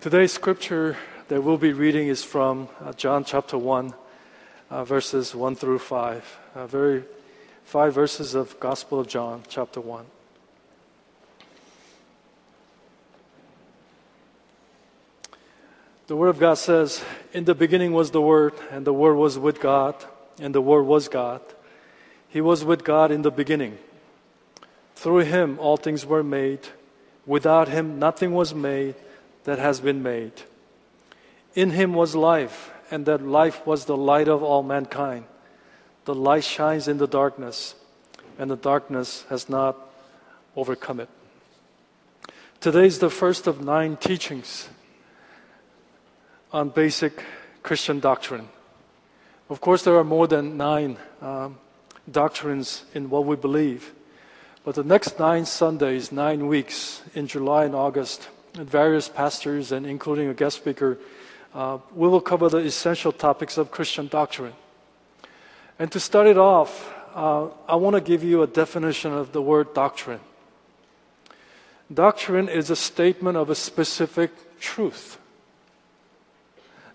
Today's scripture that we'll be reading is from uh, John chapter 1, uh, verses 1 through 5. Uh, very five verses of Gospel of John chapter 1. The Word of God says, In the beginning was the Word, and the Word was with God, and the Word was God. He was with God in the beginning. Through Him all things were made. Without Him nothing was made that has been made. In Him was life, and that life was the light of all mankind. The light shines in the darkness, and the darkness has not overcome it. Today is the first of nine teachings on basic Christian doctrine. Of course, there are more than nine um, doctrines in what we believe. But the next nine Sundays, nine weeks in July and August, various pastors and including a guest speaker, uh, we will cover the essential topics of Christian doctrine. And to start it off, uh, I want to give you a definition of the word doctrine. Doctrine is a statement of a specific truth.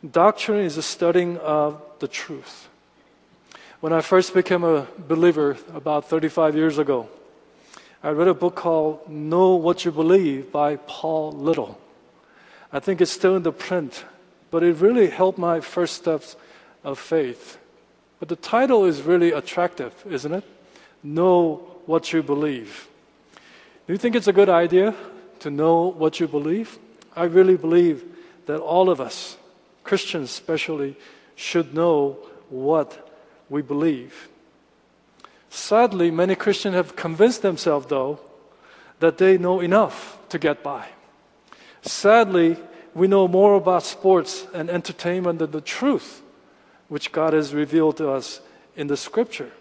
Doctrine is a studying of the truth. When I first became a believer about 35 years ago, I read a book called Know What You Believe by Paul Little. I think it's still in the print, but it really helped my first steps of faith. But the title is really attractive, isn't it? Know What You Believe. Do you think it's a good idea to know what you believe? I really believe that all of us, Christians especially, should know what we believe. Sadly, many Christians have convinced themselves, though, that they know enough to get by. Sadly, we know more about sports and entertainment than the truth which God has revealed to us in the scripture.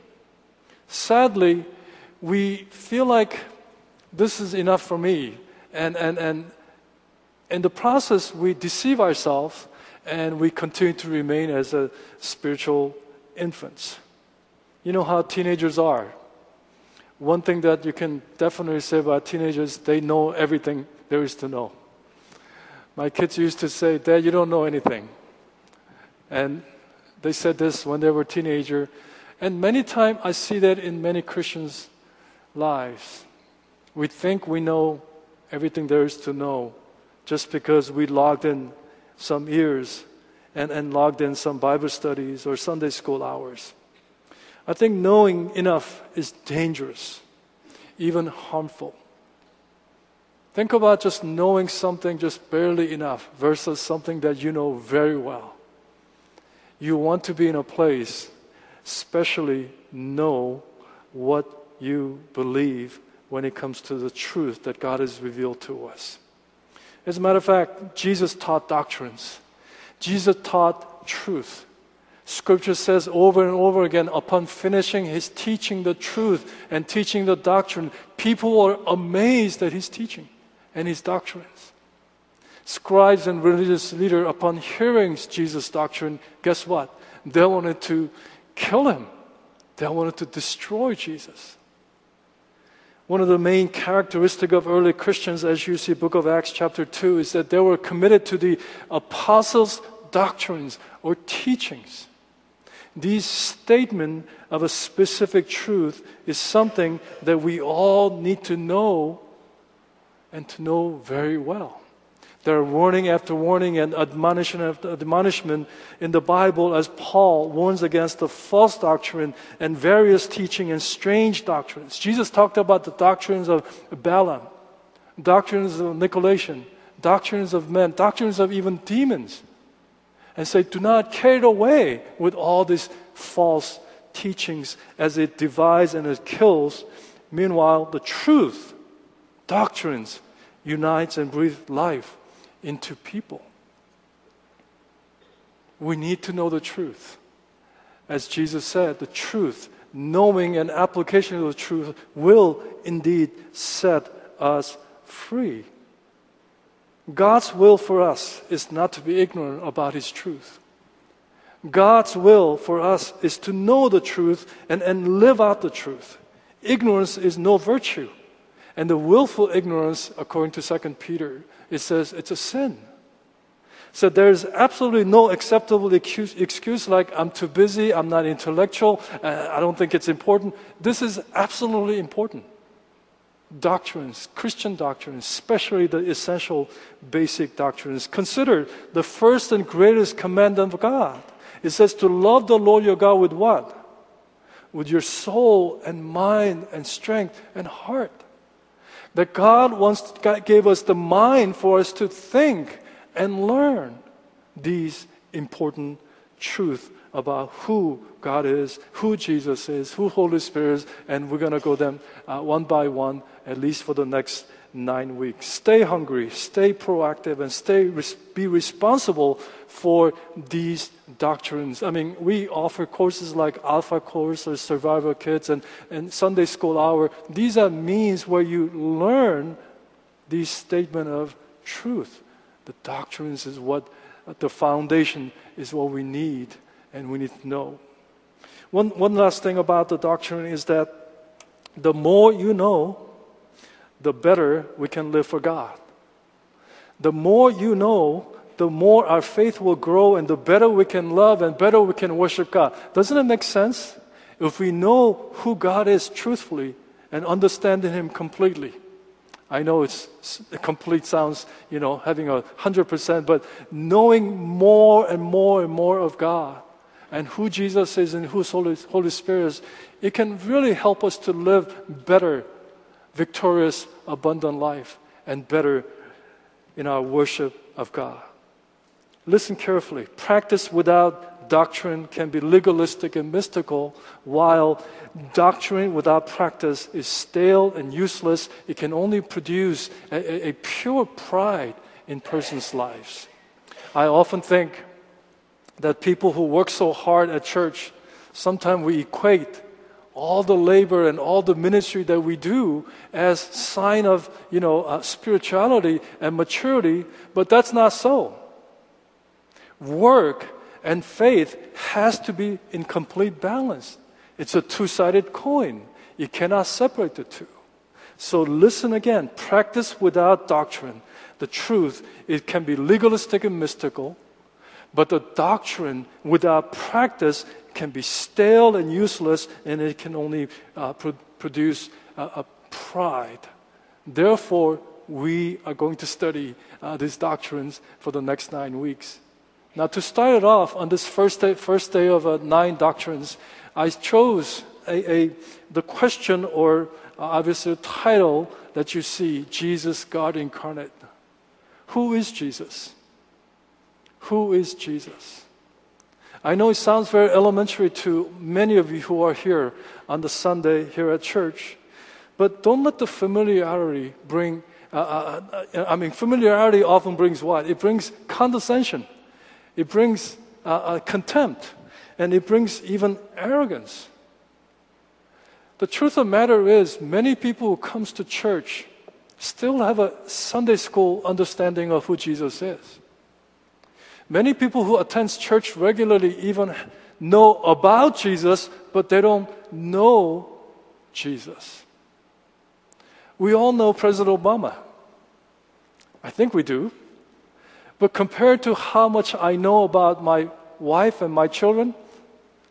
Sadly, we feel like this is enough for me. And, and, and in the process, we deceive ourselves and we continue to remain as a spiritual infants. You know how teenagers are. One thing that you can definitely say about teenagers, they know everything there is to know. My kids used to say, Dad, you don't know anything. And they said this when they were teenager. And many times I see that in many Christians' lives. We think we know everything there is to know just because we logged in some years and, and logged in some Bible studies or Sunday school hours. I think knowing enough is dangerous, even harmful. Think about just knowing something just barely enough versus something that you know very well. You want to be in a place, especially know what you believe when it comes to the truth that God has revealed to us. As a matter of fact, Jesus taught doctrines. Jesus taught truth. Scripture says over and over again, upon finishing his teaching the truth and teaching the doctrine, people were amazed at his teaching and his doctrines. Scribes and religious leaders, upon hearing Jesus' doctrine, guess what? They wanted to kill him. They wanted to destroy Jesus. One of the main characteristics of early Christians, as you see, Book of Acts, chapter 2, is that they were committed to the apostles' doctrines or teachings. This statement of a specific truth is something that we all need to know and to know very well. There are warning after warning and admonition after admonishment in the Bible as Paul warns against the false doctrine and various teaching and strange doctrines. Jesus talked about the doctrines of Balaam, doctrines of Nicolaitan, doctrines of men, doctrines of even demons. And say, do not carry away with all these false teachings as it divides and it kills. Meanwhile, the truth, doctrines, unites and breathes life into people. We need to know the truth. As Jesus said, the truth, knowing and application of the truth, will indeed set us free. God's will for us is not to be ignorant about His truth. God's will for us is to know the truth and, and live out the truth. Ignorance is no virtue. And the willful ignorance, according to 2 Peter, it says it's a sin. So there's absolutely no acceptable excuse, excuse like I'm too busy, I'm not intellectual, uh, I don't think it's important. This is absolutely important. Doctrines, Christian doctrines, especially the essential basic doctrines. Consider the first and greatest commandment of God. It says to love the Lord your God with what? With your soul and mind and strength and heart. That God wants God gave us the mind for us to think and learn these important truths about who God is, who Jesus is, who Holy Spirit is, and we're going to go them uh, one by one, at least for the next nine weeks. Stay hungry, stay proactive, and stay res- be responsible for these doctrines. I mean, we offer courses like Alpha Course or Survivor Kits and, and Sunday School Hour. These are means where you learn these statement of truth. The doctrines is what the foundation is what we need and we need to know. One, one last thing about the doctrine is that the more you know, the better we can live for God. The more you know, the more our faith will grow and the better we can love and better we can worship God. Doesn't it make sense? If we know who God is truthfully and understanding Him completely, I know it's complete sounds, you know, having a hundred percent, but knowing more and more and more of God and who Jesus is and who Holy, Spirit is, it can really help us to live better, victorious, abundant life and better in our worship of God. Listen carefully. Practice without doctrine can be legalistic and mystical, while doctrine without practice is stale and useless. It can only produce a, a pure pride in persons' lives. I often think that people who work so hard at church, sometimes we equate all the labor and all the ministry that we do as sign of you know uh, spirituality and maturity but that's not so work and faith has to be in complete balance. It's a two sided coin. You cannot separate the two. So listen again. Practice without doctrine. The truth, it can be legalistic and mystical, but the doctrine without practice can be stale and useless, and it can only uh, pro- produce uh, a pride. Therefore, we are going to study uh, these doctrines for the next nine weeks. Now, to start it off on this first day, first day of uh, nine doctrines, I chose a, a, the question or uh, obviously the title that you see Jesus, God incarnate. Who is Jesus? Who is Jesus? I know it sounds very elementary to many of you who are here on the Sunday here at church, but don't let the familiarity bring, uh, uh, uh I mean, familiarity often brings what? It brings condescension. It brings uh, contempt and it brings even arrogance. The truth of the matter is, many people who comes to church still have a Sunday school understanding of who Jesus is. Many people who attend church regularly even know about Jesus, but they don't know Jesus. We all know President Obama. I think we do. But compared to how much I know about my wife and my children,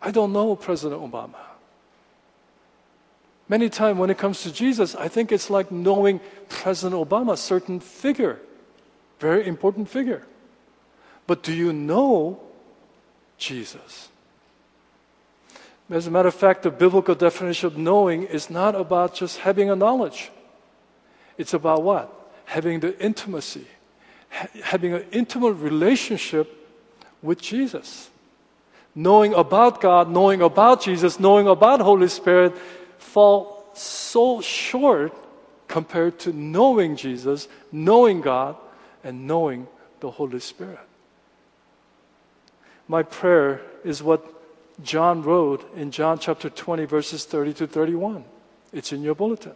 I don't know President Obama. Many times when it comes to Jesus, I think it's like knowing President Obama, a certain figure, very important figure. But do you know Jesus? As a matter of fact, the biblical definition of knowing is not about just having a knowledge. It's about what? Having the intimacy having an intimate relationship with Jesus. Knowing about God, knowing about Jesus, knowing about Holy Spirit fall so short compared to knowing Jesus, knowing God, and knowing the Holy Spirit. My prayer is what John wrote in John chapter 20, verses 30 to 31. It's in your bulletin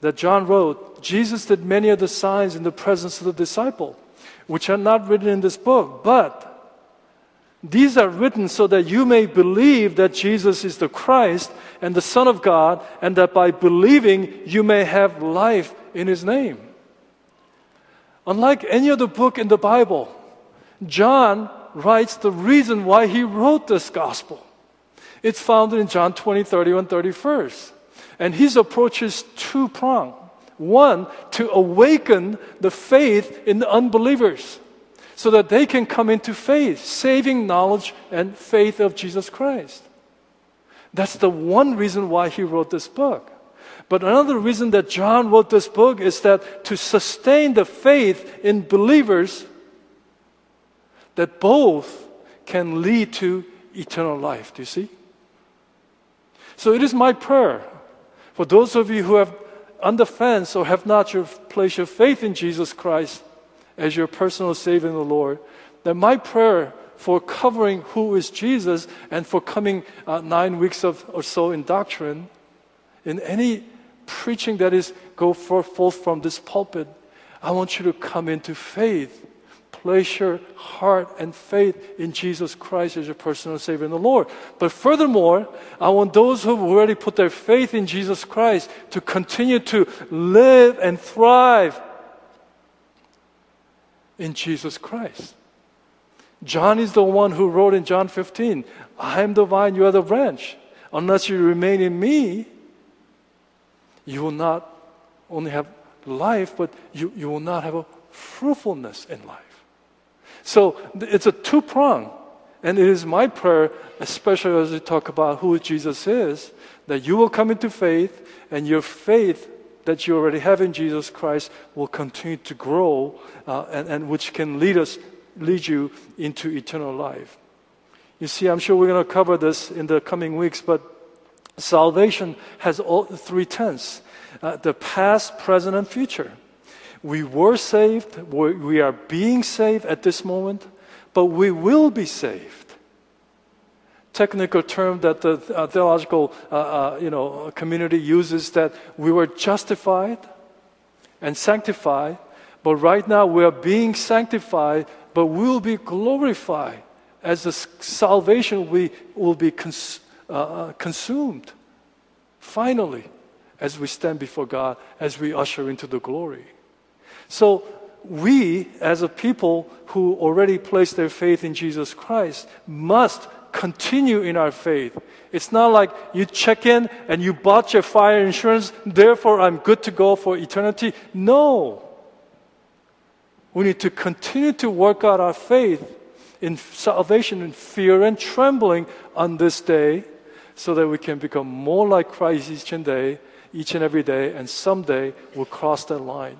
that John wrote, Jesus did many of the signs in the presence of the disciple, which are not written in this book, but these are written so that you may believe that Jesus is the Christ and the Son of God, and that by believing you may have life in His name. Unlike any other book in the Bible, John writes the reason why he wrote this gospel. It's found in John 20, 31, 31st. And his approach is two pronged. One, to awaken the faith in the unbelievers so that they can come into faith, saving knowledge and faith of Jesus Christ. That's the one reason why he wrote this book. But another reason that John wrote this book is that to sustain the faith in believers, that both can lead to eternal life. Do you see? So it is my prayer for those of you who have on the fence or have not your, placed your faith in Jesus Christ as your personal Savior and the Lord, that my prayer for covering who is Jesus and for coming uh, nine weeks of, or so in doctrine, in any preaching that is go forth from this pulpit, I want you to come into faith. Place your heart and faith in Jesus Christ as your personal Savior and the Lord. But furthermore, I want those who have already put their faith in Jesus Christ to continue to live and thrive in Jesus Christ. John is the one who wrote in John 15, I am the vine, you are the branch. Unless you remain in me, you will not only have life, but you, you will not have a fruitfulness in life. So it's a two prong. And it is my prayer, especially as we talk about who Jesus is, that you will come into faith and your faith that you already have in Jesus Christ will continue to grow uh, and, and which can lead us lead you into eternal life. You see, I'm sure we're going to cover this in the coming weeks, but salvation has all three tenses uh, the past, present, and future. We were saved, we are being saved at this moment, but we will be saved. Technical term that the uh, theological uh, uh you know, community uses that we were justified and sanctified, but right now we are being sanctified but we will be glorified as the salvation we will be cons- uh, uh, consumed. Finally, as we stand before God, as we usher into the glory. So, we, as a people who already placed their faith in Jesus Christ, must continue in our faith. It's not like you check in and you bought your fire insurance, therefore I'm good to go for eternity. No. We need to continue to work out our faith in salvation in fear and trembling on this day so that we can become more like Christ each and day, each and every day, and someday we'll cross that line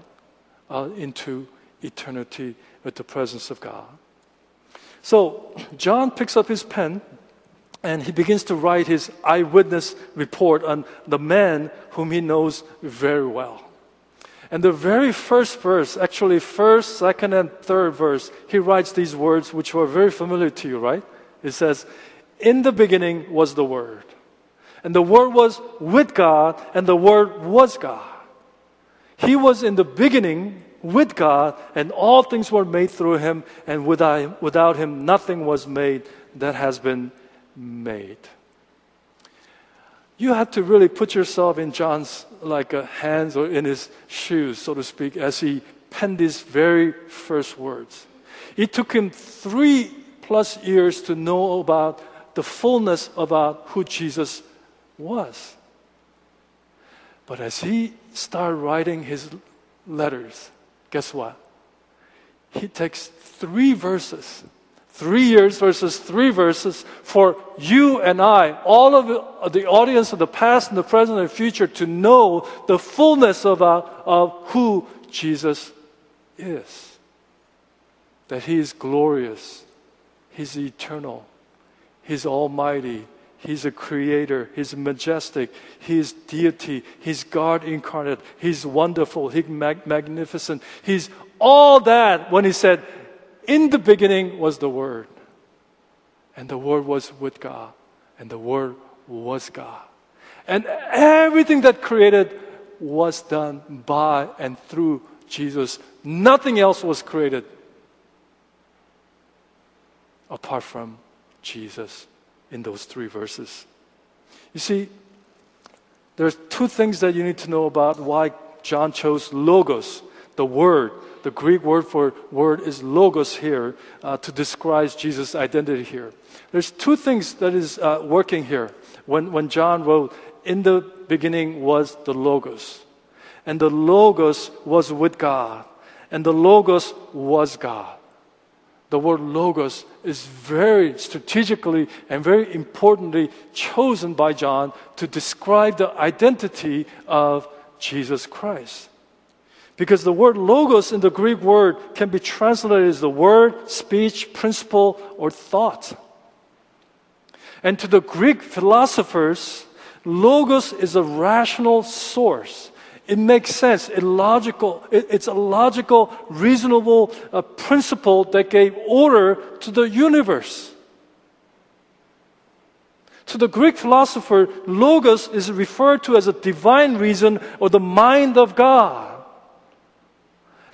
uh, into eternity with the presence of God. So John picks up his pen and he begins to write his eyewitness report on the man whom he knows very well. And the very first verse, actually, first, second, and third verse, he writes these words which were very familiar to you, right? It says, In the beginning was the Word. And the Word was with God, and the Word was God. He was in the beginning with God, and all things were made through him, and without, without him, nothing was made that has been made you have to really put yourself in John's like uh, hands or in his shoes, so to speak, as he penned these very first words. It took him three plus years to know about the fullness about who Jesus was. But as he started writing his letters, guess what? He takes three verses three years versus three verses for you and I, all of the audience of the past and the present and the future to know the fullness of, uh, of who Jesus is. That He is glorious, He's eternal, He's almighty, He's a creator. He's majestic. He's deity. He's God incarnate. He's wonderful. He's mag- magnificent. He's all that when he said, in the beginning was the Word, and the Word was with God, and the Word was God. And everything that created was done by and through Jesus. Nothing else was created apart from Jesus in those three verses. You see, there's two things that you need to know about why John chose logos, the word, the Greek word for word is logos here uh, to describe Jesus' identity here. There's two things that is uh, working here. When, when John wrote, in the beginning was the logos. And the logos was with God. And the logos was God. The word logos is very strategically and very importantly chosen by John to describe the identity of Jesus Christ. Because the word logos in the Greek word can be translated as the word, speech, principle, or thought. And to the Greek philosophers, logos is a rational source. It makes sense. It logical, it, it's a logical, reasonable uh, principle that gave order to the universe. To the Greek philosopher, logos is referred to as a divine reason or the mind of God.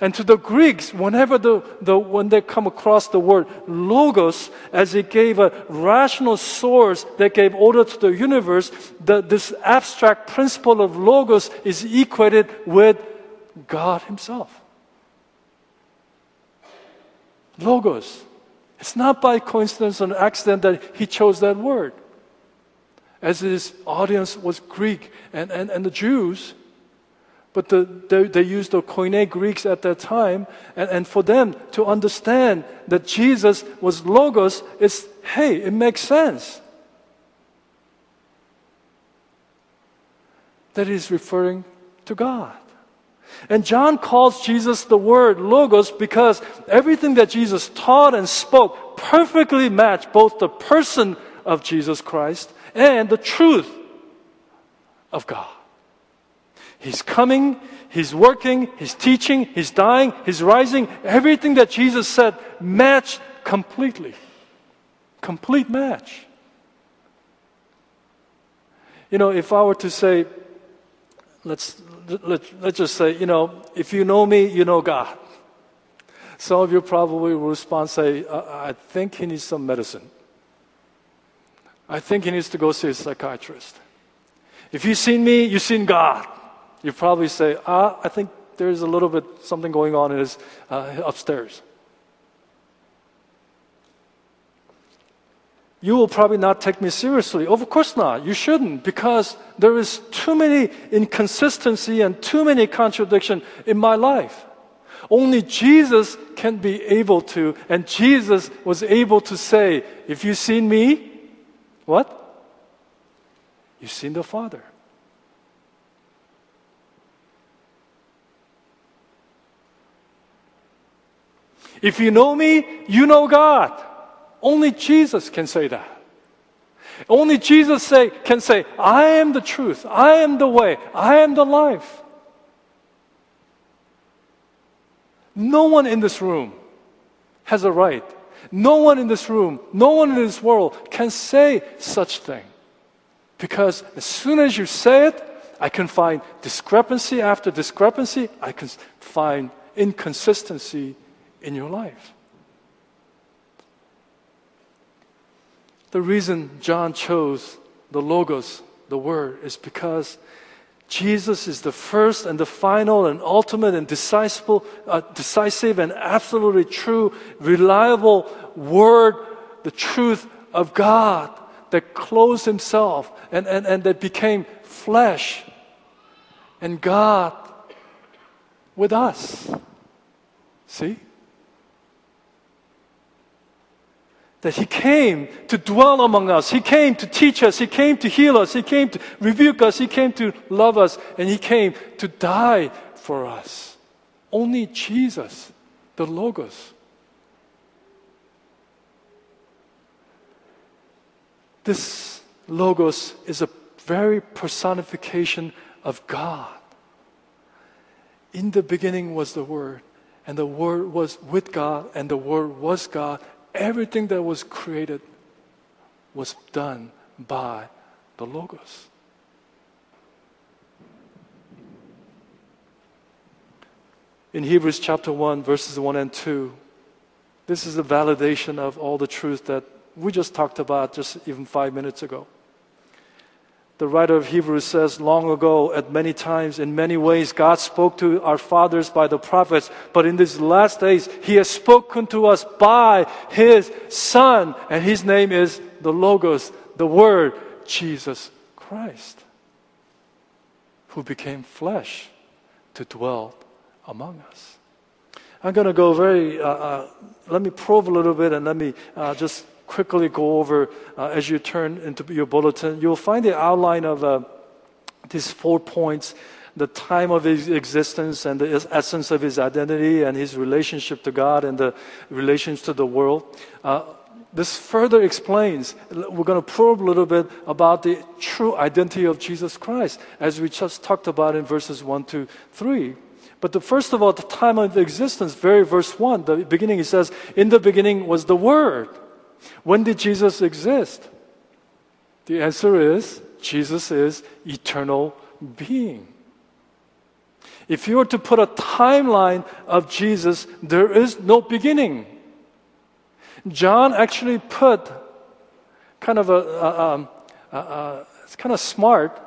And to the Greeks, whenever the, the, when they come across the word logos, as it gave a rational source that gave order to the universe, the, this abstract principle of logos is equated with God Himself. Logos. It's not by coincidence or accident that He chose that word. As His audience was Greek and, and, and the Jews, but the, they, they used the Koine Greeks at that time. And, and for them to understand that Jesus was Logos, it's, hey, it makes sense. That he's referring to God. And John calls Jesus the word Logos because everything that Jesus taught and spoke perfectly matched both the person of Jesus Christ and the truth of God. He's coming, He's working, He's teaching, He's dying, He's rising. Everything that Jesus said matched completely. Complete match. You know, if I were to say, let's, let, let's just say, you know, if you know me, you know God. Some of you probably will respond, say, I, I think he needs some medicine. I think he needs to go see a psychiatrist. If you've seen me, you've seen God you probably say, ah, I think there's a little bit something going on in his uh, upstairs. You will probably not take me seriously. Of course not. You shouldn't because there is too many inconsistency and too many contradiction in my life. Only Jesus can be able to, and Jesus was able to say, if you've seen me, what? You've seen the Father. If you know me, you know God. Only Jesus can say that. Only Jesus say, can say, I am the truth, I am the way, I am the life. No one in this room has a right. No one in this room, no one in this world can say such thing. Because as soon as you say it, I can find discrepancy after discrepancy. I can find inconsistency in your life. The reason John chose the Logos, the Word, is because Jesus is the first and the final and ultimate and decisive, uh, decisive and absolutely true, reliable Word, the truth of God that clothed Himself and, and, and that became flesh and God with us. See? That He came to dwell among us. He came to teach us. He came to heal us. He came to rebuke us. He came to love us. And He came to die for us. Only Jesus, the Logos. This Logos is a very personification of God. In the beginning was the Word, and the Word was with God, and the Word was God, everything that was created was done by the Logos. In Hebrews chapter 1, verses 1 and 2, this is a validation of all the truth that we just talked about just even five minutes ago. The writer of Hebrews says, long ago, at many times, in many ways, God spoke to our fathers by the prophets, but in these last days, He has spoken to us by His Son, and His name is the Logos, the Word, Jesus Christ, who became flesh to dwell among us. I'm going to go very, uh, uh, let me probe a little bit and let me uh, just quickly go over uh, as you turn into your bulletin. You'll find the outline of uh, these four points the time of his existence and the essence of his identity and his relationship to God and the relations to the world. Uh, this further explains, we're going to probe a little bit about the true identity of Jesus Christ, as we just talked about in verses 1 to 3. But the first of all, the time of existence, very verse 1, the beginning, he says, In the beginning was the Word. When did Jesus exist? The answer is Jesus is eternal being. If you were to put a timeline of Jesus, there is no beginning. John actually put kind of a, a, a, a it's kind of smart.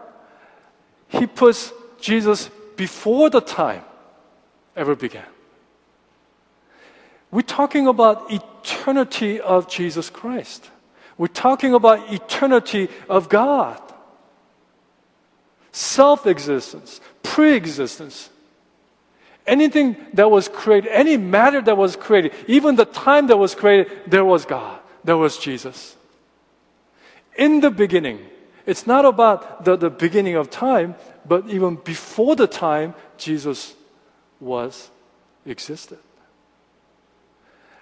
He puts Jesus before the time ever began. We're talking about eternity of Jesus Christ. We're talking about eternity of God. Self existence, pre existence. Anything that was created, any matter that was created, even the time that was created, there was God, there was Jesus. In the beginning, it's not about the, the beginning of time, but even before the time, Jesus was, existed.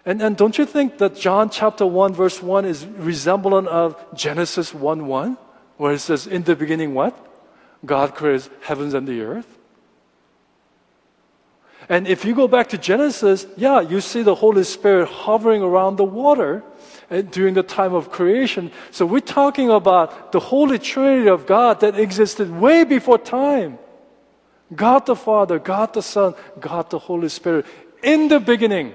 And, and don't you think that John chapter 1 verse 1 is resemblant of Genesis 1 1? Where it says, in the beginning what? God creates heavens and the earth. And if you go back to Genesis, yeah, you see the Holy Spirit hovering around the water eh, during the time of creation. So we're talking about the Holy Trinity of God that existed way before time. God the Father, God the Son, God the Holy Spirit. In the beginning,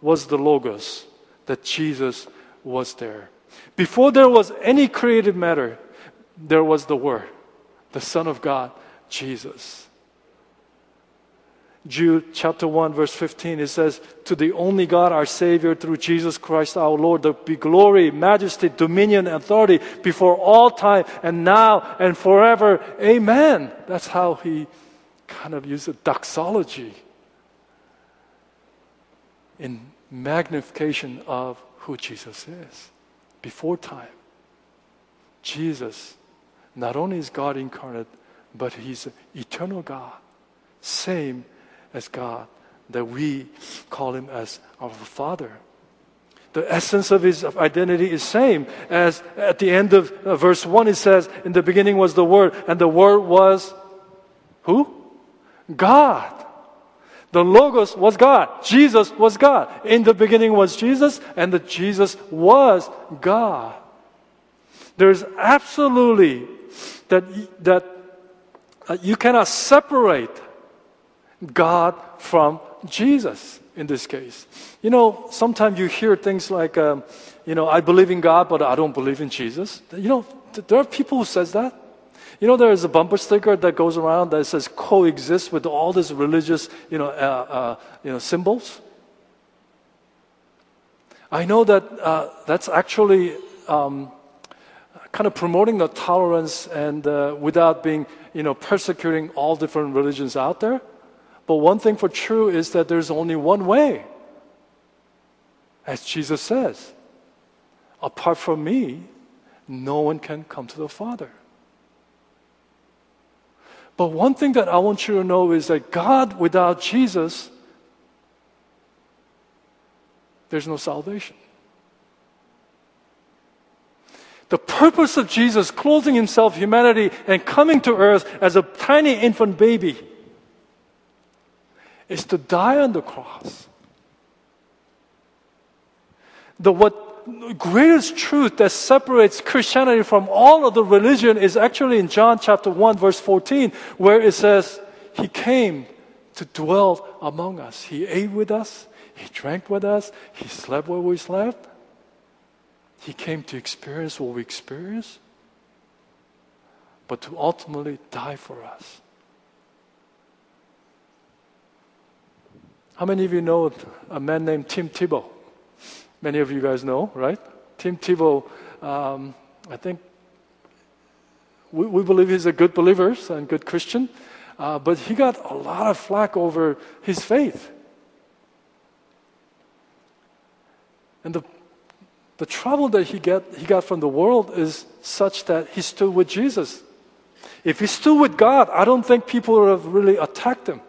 was the Logos, that Jesus was there. Before there was any created matter, there was the Word, the Son of God, Jesus. Jude chapter 1 verse 15 it says to the only God our savior through Jesus Christ our Lord there be glory majesty dominion authority before all time and now and forever amen that's how he kind of used a doxology in magnification of who Jesus is before time. Jesus not only is God incarnate, but He's eternal God, same as God, that we call Him as our Father. The essence of His identity is same as at the end of uh, verse 1 it says, In the beginning was the Word, and the Word was who? God. The Logos was God. Jesus was God. In the beginning was Jesus, and the Jesus was God. There's absolutely that, that uh, you cannot separate God from Jesus in this case. You know, sometimes you hear things like, um, you know, I believe in God, but I don't believe in Jesus. You know, there are people who says that. You know, there is a bumper sticker that goes around that says coexist with all these religious, you know, uh, uh, you know, symbols. I know that uh, that's actually um, kind of promoting the tolerance and uh, without being, you know, persecuting all different religions out there. But one thing for true is that there's only one way. As Jesus says, apart from me, no one can come to the Father. But one thing that I want you to know is that God without Jesus, there's no salvation. The purpose of Jesus clothing himself humanity and coming to earth as a tiny infant baby is to die on the cross. The what greatest truth that separates Christianity from all other religion is actually in John chapter 1 verse 14 where it says he came to dwell among us. He ate with us, he drank with us, he slept where we slept. He came to experience what we experience. but to ultimately die for us. How many of you know a man named Tim Tebow? Many of you guys know, right? Tim Tebow, um, I think we, we, believe he's a good believer and good Christian, uh, but he got a lot of flack over his faith. And the, the trouble that he, get, he got from the world is such that he stood with Jesus. If he stood with God, I don't think people would have really attacked him.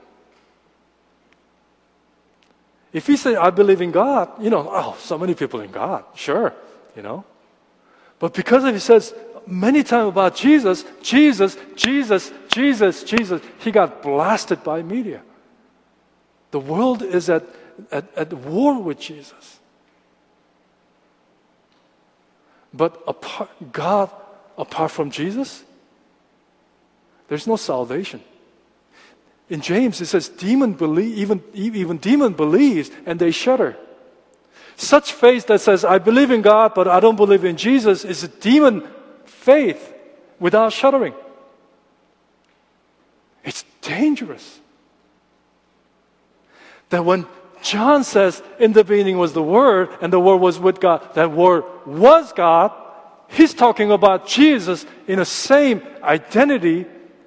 If he said, I believe in God, you know, oh, so many people in God, sure, you know. But because if he says many times about Jesus, Jesus, Jesus, Jesus, Jesus, he got blasted by media. The world is at, at, at war with Jesus. But apart, God, apart from Jesus, there's no salvation. In James, it says, demon believe, even, even demon believes and they shudder. Such faith that says, I believe in God, but I don't believe in Jesus is a demon faith without shuddering. It's dangerous. That when John says, in the beginning was the Word, and the Word was with God, that Word was God, he's talking about Jesus in the same identity,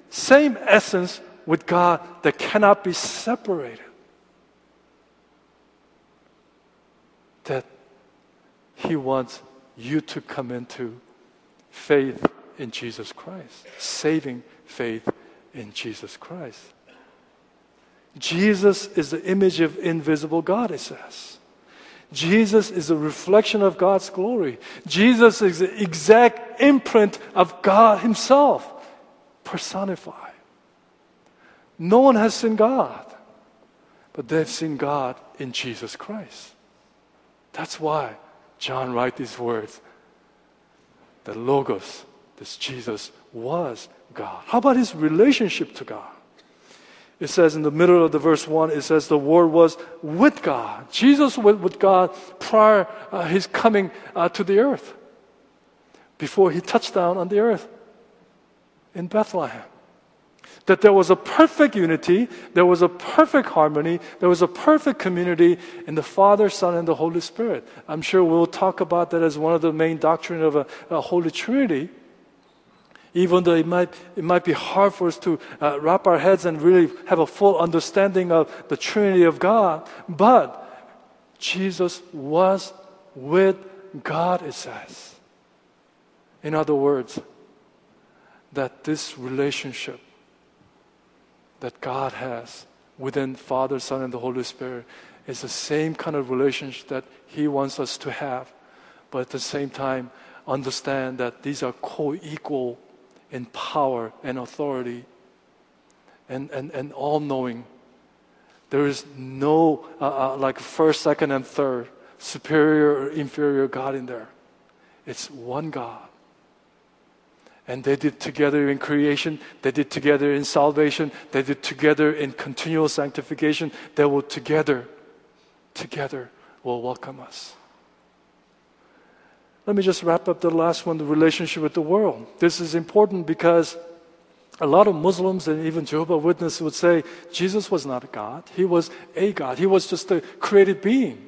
same essence with God that cannot be separated. That He wants you to come into faith in Jesus Christ, saving faith in Jesus Christ. Jesus is the image of invisible God, it says. Jesus is a reflection of God's glory. Jesus is the exact imprint of God Himself, personified. No one has seen God, but they've seen God in Jesus Christ. That's why John writes these words. The Logos, this Jesus, was God. How about his relationship to God? It says in the middle of the verse 1, it says the Word was with God. Jesus was with God prior uh, his coming uh, to the earth, before he touched down on the earth in Bethlehem that there was a perfect unity, there was a perfect harmony, there was a perfect community in the Father, Son, and the Holy Spirit. I'm sure we'll talk about that as one of the main doctrine of a, a Holy Trinity. Even though it might, it might be hard for us to uh, wrap our heads and really have a full understanding of the Trinity of God, but Jesus was with God, it says. In other words, that this relationship that God has within Father, Son, and the Holy Spirit is the same kind of relationship that He wants us to have, but at the same time, understand that these are co equal in power and authority and, and, and all knowing. There is no, uh, uh, like, first, second, and third, superior or inferior God in there. It's one God. And they did together in creation, they did together in salvation, they did together in continual sanctification. They will together, together will welcome us. Let me just wrap up the last one the relationship with the world. This is important because a lot of Muslims and even Jehovah Witnesses would say Jesus was not a God. He was a God. He was just a created being.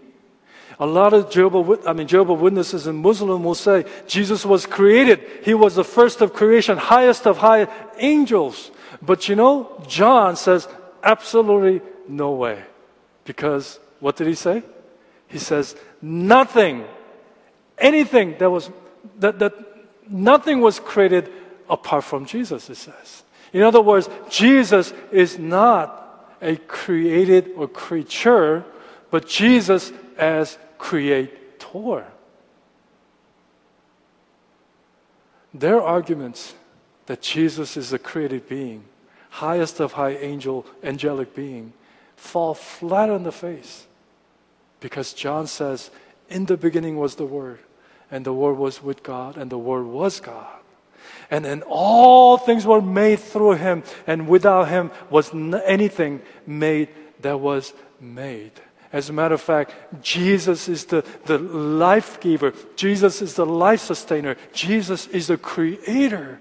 A lot of Jehovah, I mean, Jehovah Witnesses and Muslim will say Jesus was created. He was the first of creation, highest of high angels. But you know, John says absolutely no way. Because what did he say? He says nothing, anything that was, that, that nothing was created apart from Jesus, it says. In other words, Jesus is not a created or creature, but Jesus as creator. Their arguments that Jesus is a created being, highest of high angel, angelic being, fall flat on the face. Because John says, In the beginning was the Word, and the Word was with God, and the Word was God. And then all things were made through him, and without him was anything made that was made. As a matter of fact, Jesus is the, the life giver. Jesus is the life sustainer. Jesus is the creator.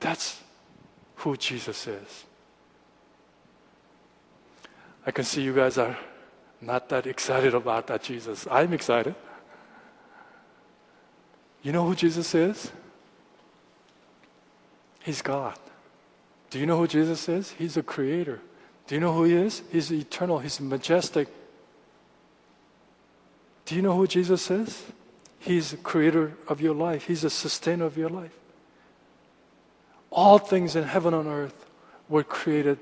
That's who Jesus is. I can see you guys are not that excited about that Jesus. I'm excited. You know who Jesus is? He's God. Do you know who Jesus is? He's a creator. Do you know who he is? He's eternal, he's majestic. Do you know who Jesus is? He's the creator of your life, he's the sustainer of your life. All things in heaven and earth were created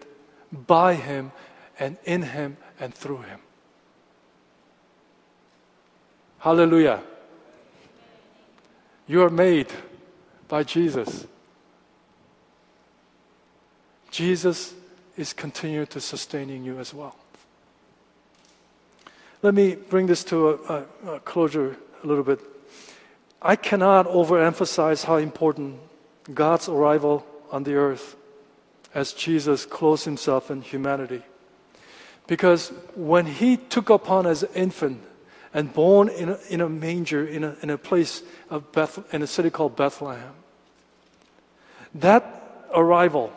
by him and in him and through him. Hallelujah. You are made by Jesus. Jesus is continuing to sustaining you as well. Let me bring this to a, a, a closure a little bit. I cannot overemphasize how important God's arrival on the earth as Jesus clothed himself in humanity. Because when he took upon as an infant and born in a, in a manger in a, in a place of Beth, in a city called Bethlehem, that arrival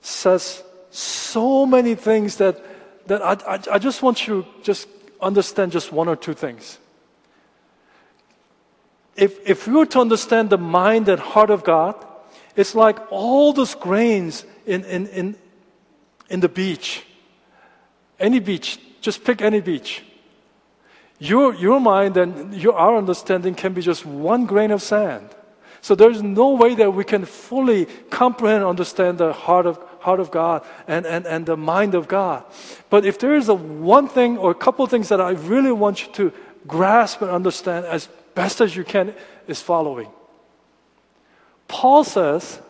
says so many things that, that I, I, I just want you to just understand just one or two things. If, if we were to understand the mind and heart of God, it's like all those grains in, in, in, in the beach. Any beach, just pick any beach. Your, your mind and your, our understanding can be just one grain of sand. So there's no way that we can fully comprehend and understand the heart of, heart of God and, and, and the mind of God. But if there is a one thing or a couple of things that I really want you to grasp and understand as best as you can is following. Paul says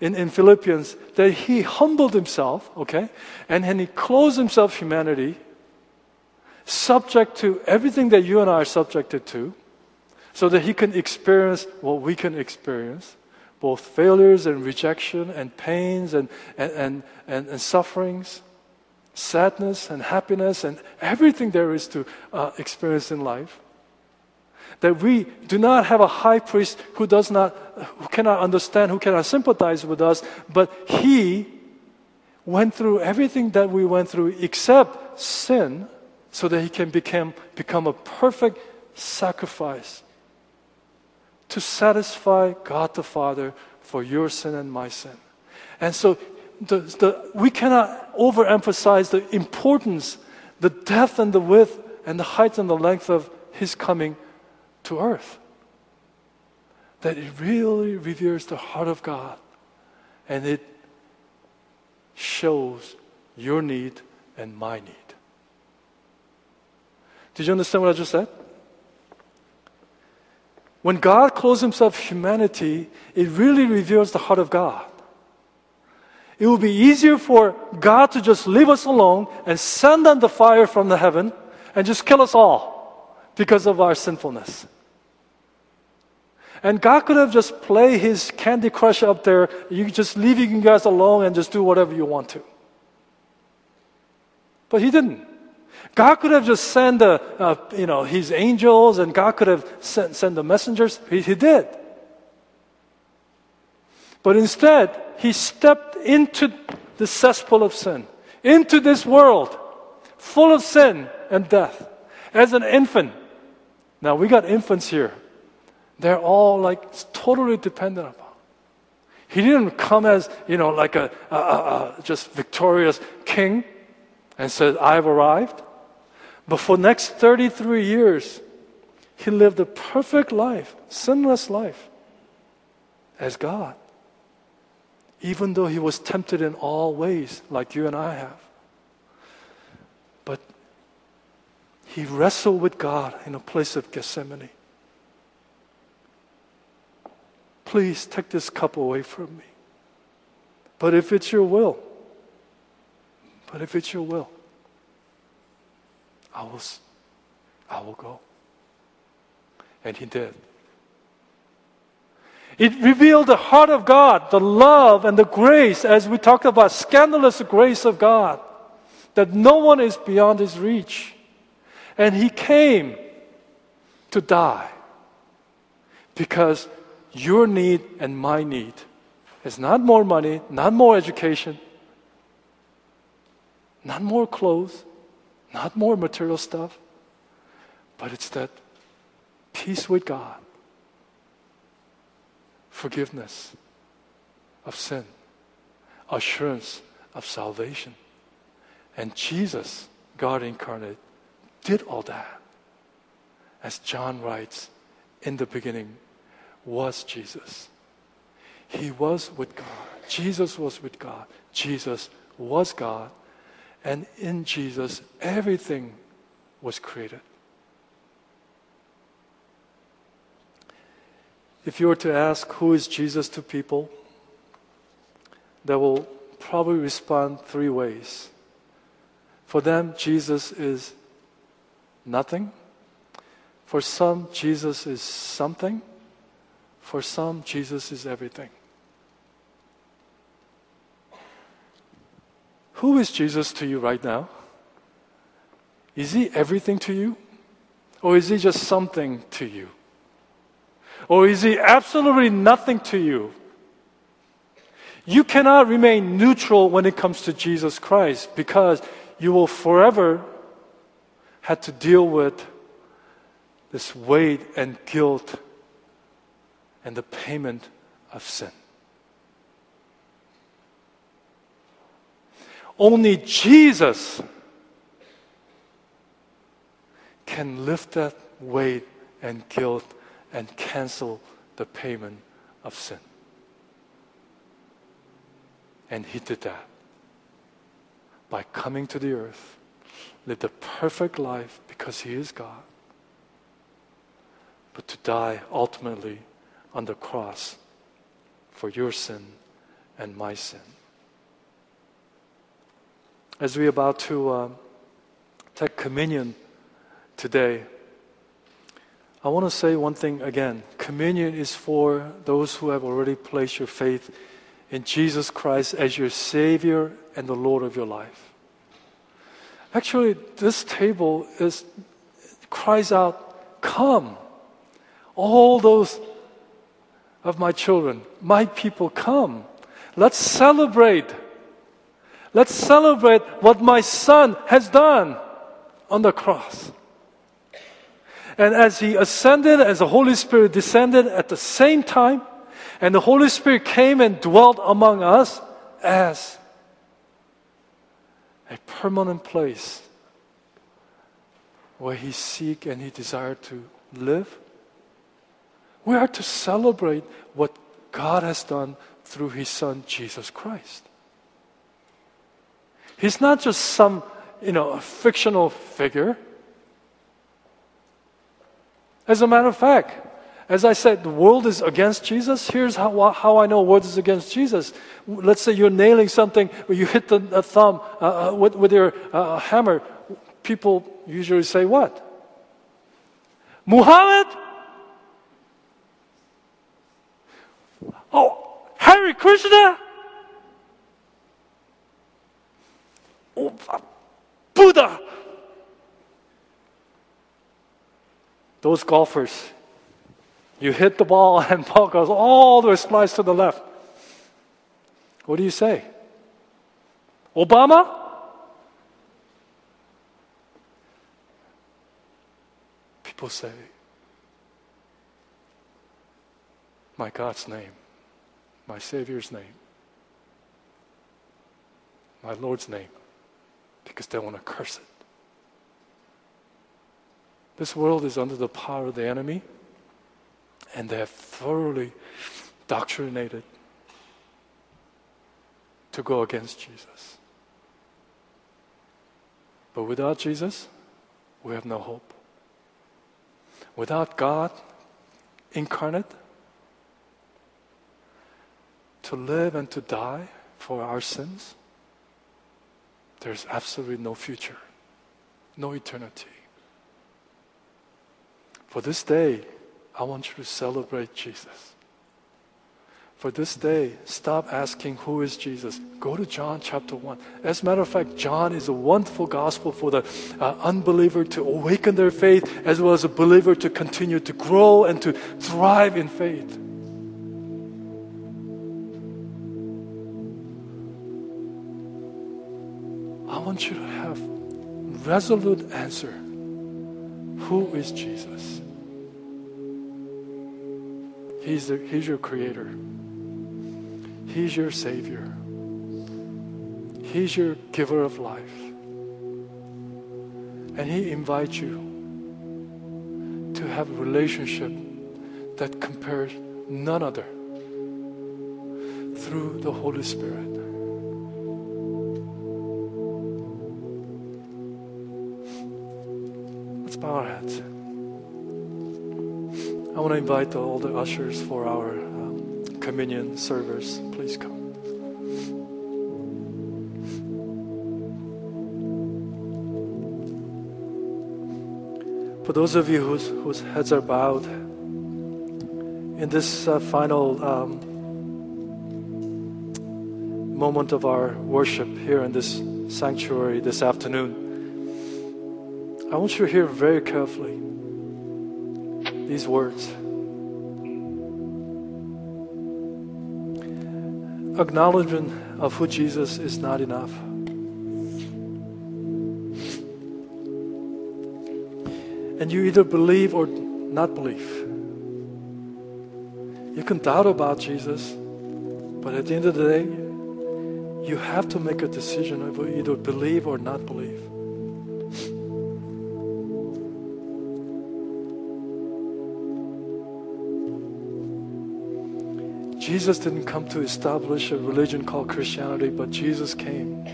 in, in Philippians that he humbled himself, okay, and then he clothed himself humanity, subject to everything that you and I are subjected to, so that he can experience what we can experience both failures and rejection and pains and, and, and, and, and sufferings, sadness and happiness and everything there is to uh, experience in life. That we do not have a high priest who does not, who cannot understand, who cannot sympathize with us, but he went through everything that we went through except sin so that he can become, become a perfect sacrifice to satisfy God the Father for your sin and my sin. And so the, the, we cannot overemphasize the importance, the depth and the width and the height and the length of His coming to earth. That it really reveals the heart of God and it shows your need and my need. Did you understand what I just said? When God clothes himself humanity, it really reveals the heart of God. It will be easier for God to just leave us alone and send down the fire from the heaven and just kill us all because of our sinfulness. And God could have just play his candy crush up there. You just leave you guys alone and just do whatever you want to. But he didn't. God could have just sent uh, you know, his angels and God could have sent, sent the messengers. He, he did. But instead, he stepped into the cesspool of sin, into this world full of sin and death as an infant. Now, we got infants here. They're all like totally dependent upon. He didn't come as, you know, like a, a, a, a just victorious king and said, I've arrived. But for next 33 years, he lived a perfect life, sinless life as God. Even though he was tempted in all ways, like you and I have. But he wrestled with God in a place of Gethsemane. Please take this cup away from me. But if it's your will, but if it's your will, I will, I will go. And he did. It revealed the heart of God, the love and the grace, as we talked about, scandalous grace of God, that no one is beyond his reach. And he came to die because your need and my need. is not more money, not more education, not more clothes, not more material stuff, but it's that peace with God, forgiveness of sin, assurance of salvation. And Jesus, God incarnate, did all that. As John writes, in the beginning was Jesus. He was with God. Jesus was with God. Jesus was God. And in Jesus, everything was created. If you were to ask who is Jesus to people, they will probably respond three ways. For them, Jesus is nothing. For some, Jesus is something. For some, Jesus is everything. Who is Jesus to you right now? Is he everything to you? Or is he just something to you? Or is he absolutely nothing to you? You cannot remain neutral when it comes to Jesus Christ because you will forever have to deal with this weight and guilt and the payment of sin. Only Jesus can lift that weight and guilt and cancel the payment of sin. And He did that by coming to the earth, lived a perfect life because He is God, but to die ultimately on the cross for your sin and my sin. As we're about to uh, take communion today, I want to say one thing again. Communion is for those who have already placed your faith in Jesus Christ as your Savior and the Lord of your life. Actually, this table is cries out, Come, all those of my children, my people, come. Let's celebrate Let's celebrate what my son has done on the cross. And as he ascended, as the Holy Spirit descended at the same time, and the Holy Spirit came and dwelt among us as a permanent place where he seek and he desired to live. We are to celebrate what God has done through his son Jesus Christ. He's not just some, you know, fictional figure. As a matter of fact, as I said, the world is against Jesus. Here's how, how I know world is against Jesus. Let's say you're nailing something, or you hit the, the thumb uh, uh, with, with your uh, hammer. People usually say what? Muhammad? Oh, Hare Krishna? Buddha. Those golfers, you hit the ball and ball goes all the way slides to the left. What do you say? Obama? People say, my God's name, my Savior's name, my Lord's name because they want to curse it. This world is under the power of the enemy, and they have thoroughly doctrinated to go against Jesus. But without Jesus, we have no hope. Without God incarnate, to live and to die for our sins, there's absolutely no future, no eternity. For this day, I want you to celebrate Jesus. For this day, stop asking who is Jesus. Go to John chapter 1. As a matter of fact, John is a wonderful gospel for the uh, unbeliever to awaken their faith, as well as a believer to continue to grow and to thrive in faith. Want you to have resolute answer. Who is Jesus? He's, the, he's your creator. He's your savior. He's your giver of life. And he invites you to have a relationship that compares none other through the Holy Spirit. Our heads. I want to invite all the ushers for our um, communion servers. Please come. For those of you whose, whose heads are bowed, in this uh, final um, moment of our worship here in this sanctuary this afternoon, I want you to hear very carefully these words. Acknowledgement of who Jesus is not enough. And you either believe or not believe. You can doubt about Jesus, but at the end of the day, you have to make a decision of either believe or not believe. Jesus didn't come to establish a religion called Christianity, but Jesus came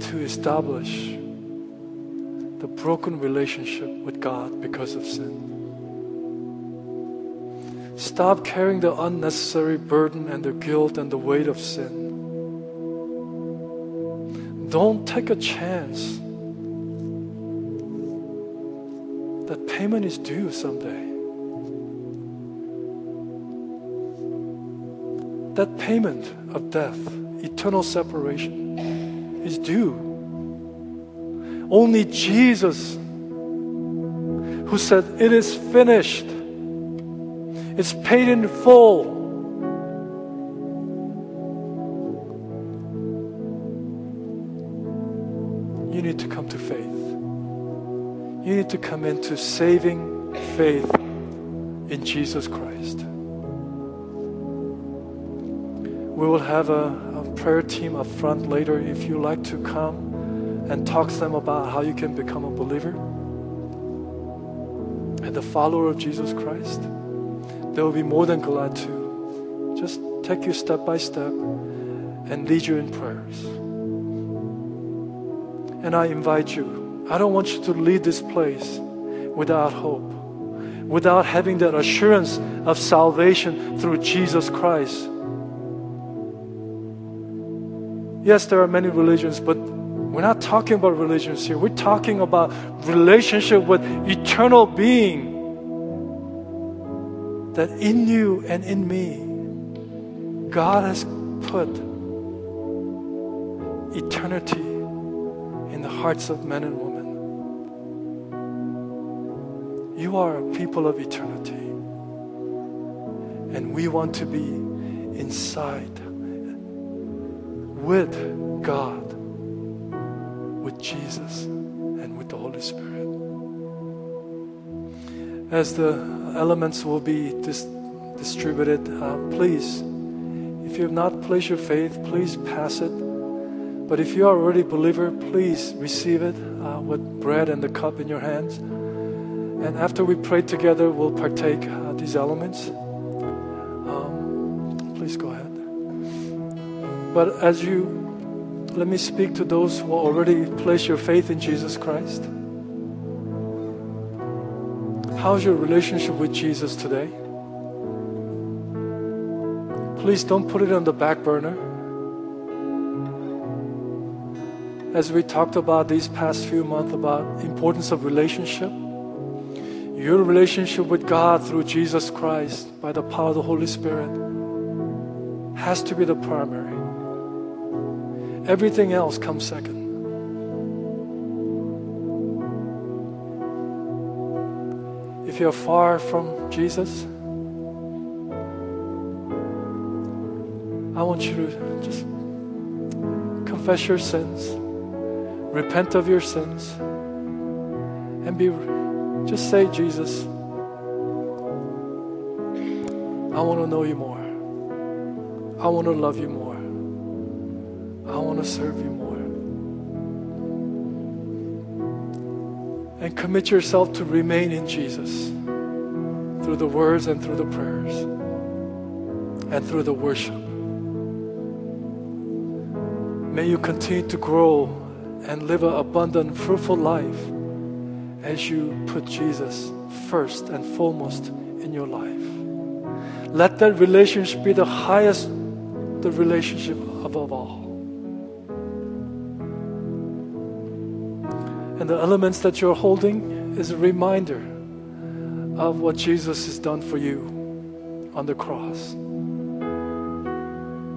to establish the broken relationship with God because of sin. Stop carrying the unnecessary burden and the guilt and the weight of sin. Don't take a chance payment is due someday. That payment of death, eternal separation, is due. Only Jesus, who said, It is finished, it's paid in full. You need to come to faith. You need to come into saving faith in Jesus Christ. We will have a, a, prayer team up front later if you like to come and talk to them about how you can become a believer and the follower of Jesus Christ. They will be more than glad to just take you step by step and lead you in prayers. And I invite you, I don't want you to leave this place without hope, without having that assurance of salvation through Jesus Christ. Yes, there are many religions, but we're not talking about religions here. We're talking about relationship with eternal being that in you and in me, God has put eternity in the hearts of men and women. You are a people of eternity. And we want to be inside with God, with Jesus, and with the Holy Spirit. As the elements will be dis- distributed, uh, please, if you have not placed your faith, please pass it. But if you are already a believer, please receive it uh, with bread and the cup in your hands. And after we pray together, we'll partake uh, these elements. Um, please go ahead. But as you, let me speak to those who already place your faith in Jesus Christ. How's your relationship with Jesus today? Please don't put it on the back burner. As we talked about these past few months about importance of relationship, your relationship with God through Jesus Christ by the power of the Holy Spirit has to be the primary. Everything else comes second. If you're far from Jesus, I want you to just confess your sins, repent of your sins, and be just say, Jesus, I want to know you more. I want to love you more. I want to serve you more. And commit yourself to remain in Jesus through the words and through the prayers and through the worship. May you continue to grow and live an abundant, fruitful life as you put Jesus first and foremost in your life. Let that relationship be the highest the relationship above all. And the elements that you're holding is a reminder of what Jesus has done for you on the cross.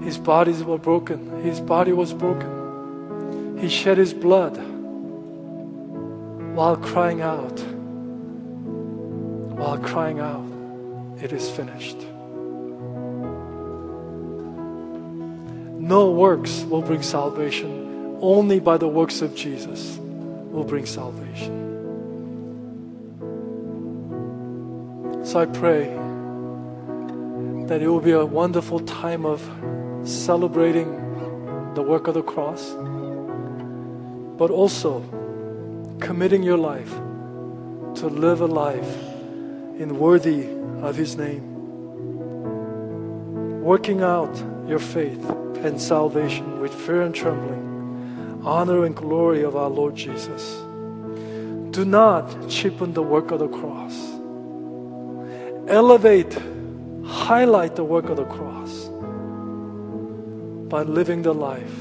His bodies were broken. His body was broken. He shed his blood while crying out, while crying out, it is finished. No works will bring salvation. Only by the works of Jesus will bring salvation. So I pray that it will be a wonderful time of celebrating the work of the cross, but also committing your life to live a life in worthy of His name, working out your faith and salvation with fear and trembling, honor and glory of our Lord Jesus. Do not cheapen the work of the cross. Elevate, highlight the work of the cross by living the life,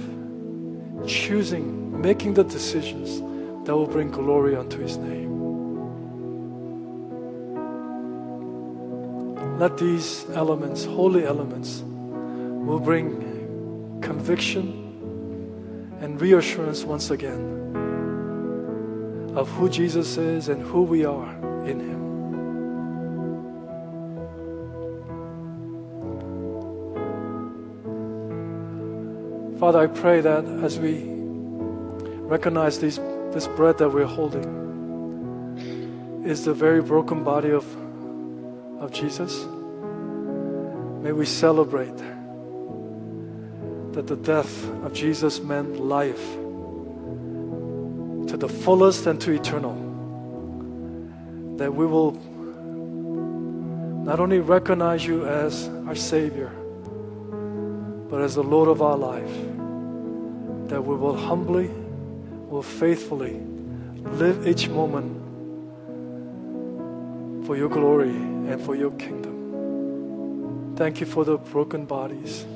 choosing, making the decisions that will bring glory unto His name. Let these elements, holy elements, will bring conviction and reassurance once again of who Jesus is and who we are in Him. Father, I pray that as we recognize these, this bread that we're holding is the very broken body of, of Jesus, may we celebrate that the death of Jesus meant life to the fullest and to eternal. That we will not only recognize you as our Savior, but as the Lord of our life. That we will humbly, will faithfully live each moment for your glory and for your kingdom. Thank you for the broken bodies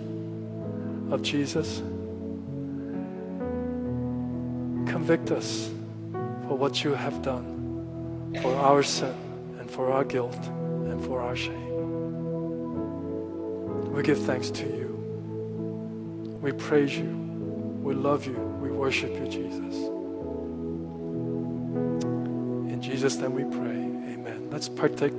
of Jesus. Convict us for what you have done, for our sin and for our guilt and for our shame. We give thanks to you. We praise you. We love you. We worship you, Jesus. In Jesus' name we pray. Amen. Let's partake